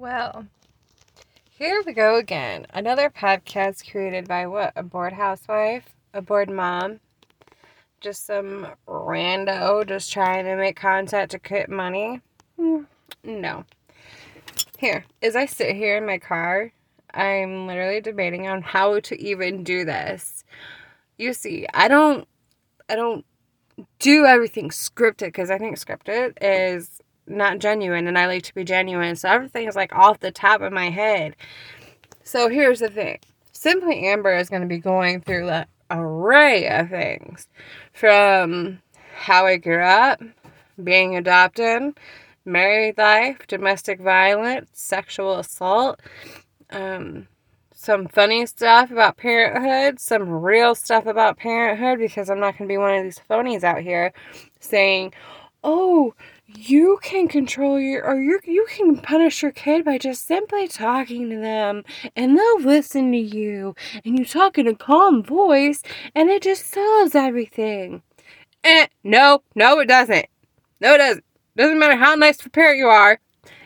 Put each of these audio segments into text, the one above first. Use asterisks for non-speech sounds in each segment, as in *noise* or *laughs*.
Well, here we go again. Another podcast created by what? A bored housewife? A bored mom? Just some rando just trying to make content to get money? Hmm, no. Here, as I sit here in my car, I'm literally debating on how to even do this. You see, I don't I don't do everything scripted because I think scripted is not genuine and I like to be genuine. So everything is like off the top of my head. So here's the thing Simply Amber is going to be going through an array of things from how I grew up, being adopted, married life, domestic violence, sexual assault, um, some funny stuff about parenthood, some real stuff about parenthood, because I'm not going to be one of these phonies out here saying, oh, you can control your or you you can punish your kid by just simply talking to them and they'll listen to you and you talk in a calm voice and it just solves everything. Eh, no, no it doesn't. No it doesn't. Doesn't matter how nice of a parent you are.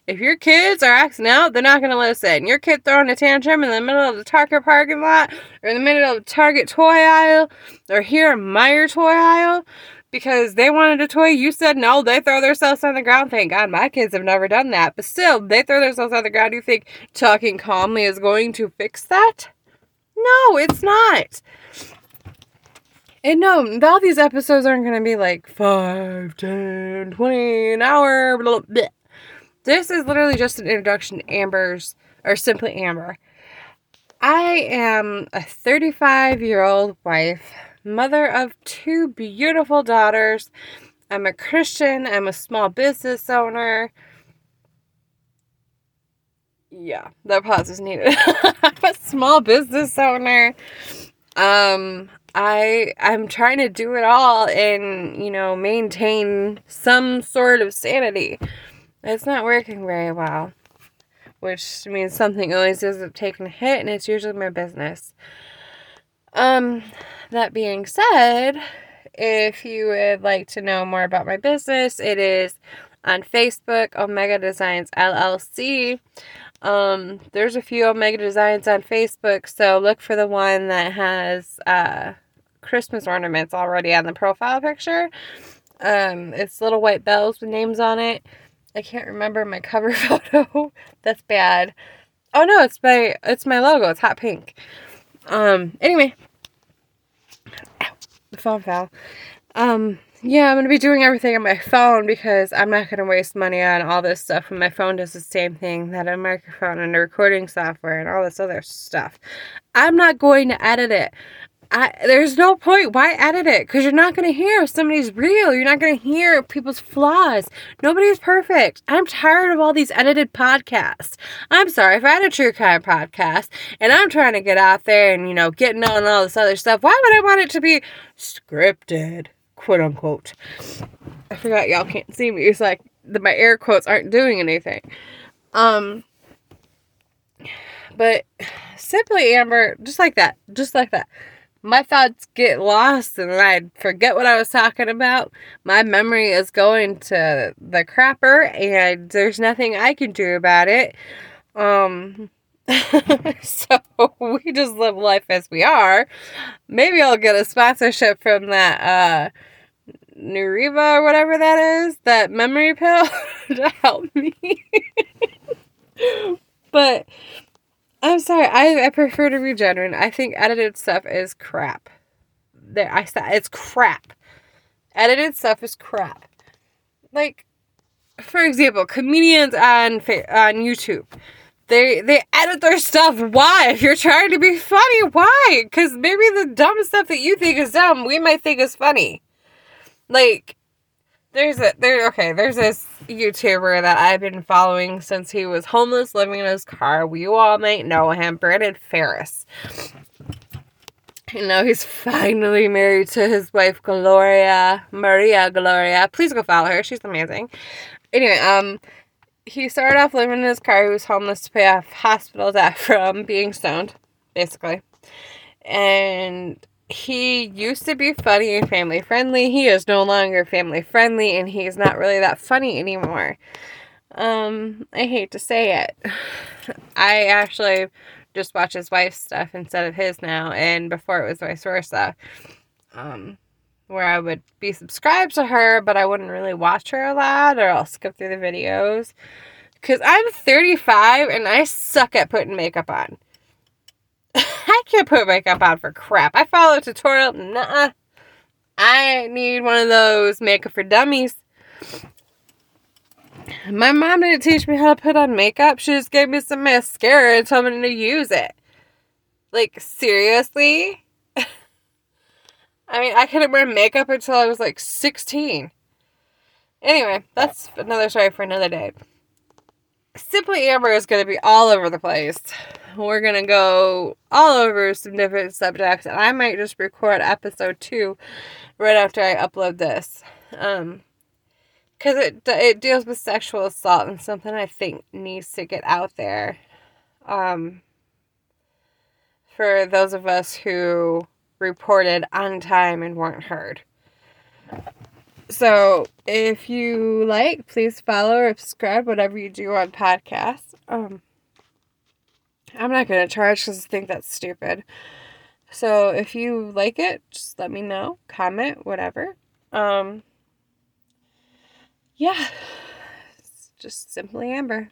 If your kids are acting out, they're not to listen. Your kid throwing a tantrum in the middle of the Target parking lot or in the middle of the Target toy aisle or here in Meijer toy aisle, because they wanted a toy. You said no, they throw themselves on the ground. Thank God my kids have never done that. But still, they throw themselves on the ground. You think talking calmly is going to fix that? No, it's not. And no, all these episodes aren't going to be like 5, 10, 20, an hour. Blah, blah. This is literally just an introduction to Amber's, or simply Amber. I am a 35 year old wife mother of two beautiful daughters. I'm a Christian, I'm a small business owner. Yeah, that pause is needed. *laughs* I'm a small business owner. Um, I I'm trying to do it all and, you know, maintain some sort of sanity. It's not working very well. Which means something always ends up taking a hit and it's usually my business. Um, that being said, if you would like to know more about my business, it is on Facebook, Omega Designs LLC. Um, there's a few Omega Designs on Facebook, so look for the one that has uh, Christmas ornaments already on the profile picture. Um, it's little white bells with names on it. I can't remember my *laughs* cover photo. That's bad. Oh no, it's my it's my logo. It's hot pink. Um, anyway, the phone fell. Um, yeah, I'm gonna be doing everything on my phone because I'm not gonna waste money on all this stuff. And my phone does the same thing that a microphone and a recording software and all this other stuff. I'm not going to edit it. I, there's no point. Why edit it? Because you're not going to hear if somebody's real. You're not going to hear people's flaws. Nobody's perfect. I'm tired of all these edited podcasts. I'm sorry if I had a true crime podcast and I'm trying to get out there and, you know, getting on all this other stuff. Why would I want it to be scripted, quote unquote? I forgot y'all can't see me. It's like the, my air quotes aren't doing anything. Um, but *sighs* simply Amber, just like that, just like that my thoughts get lost and I forget what I was talking about. My memory is going to the crapper and there's nothing I can do about it. Um *laughs* so we just live life as we are. Maybe I'll get a sponsorship from that uh Neuriva or whatever that is, that memory pill *laughs* to help me. *laughs* but I'm sorry. I, I prefer to be genuine. I think edited stuff is crap. There, I said it's crap. Edited stuff is crap. Like, for example, comedians on on YouTube, they they edit their stuff. Why? If you're trying to be funny, why? Because maybe the dumb stuff that you think is dumb, we might think is funny. Like, there's a there okay there's this youtuber that i've been following since he was homeless living in his car. You all might know him brandon farris. You know he's finally married to his wife gloria maria gloria. Please go follow her she's amazing. Anyway um he started off living in his car. He was homeless to pay off hospital debt from being stoned basically. And he used to be funny and family friendly. He is no longer family friendly and he is not really that funny anymore. Um, I hate to say it. *sighs* I actually just watch his wife's stuff instead of his now, and before it was vice versa. Um, where I would be subscribed to her, but I wouldn't really watch her a lot, or I'll skip through the videos. Because I'm 35 and I suck at putting makeup on. I can't put makeup on for crap. I follow a tutorial. Nah. I need one of those makeup for dummies. My mom didn't teach me how to put on makeup. She just gave me some mascara and told me to use it. Like, seriously? *laughs* I mean, I couldn't wear makeup until I was like 16. Anyway, that's another story for another day. Simply Amber is going to be all over the place. We're going to go all over some different subjects, and I might just record episode two right after I upload this. Um, because it it deals with sexual assault and something I think needs to get out there. Um, for those of us who reported on time and weren't heard. So, if you like, please follow or subscribe, whatever you do on podcasts. Um, I'm not going to charge because I think that's stupid. So, if you like it, just let me know, comment, whatever. Um, yeah, it's *sighs* just simply Amber.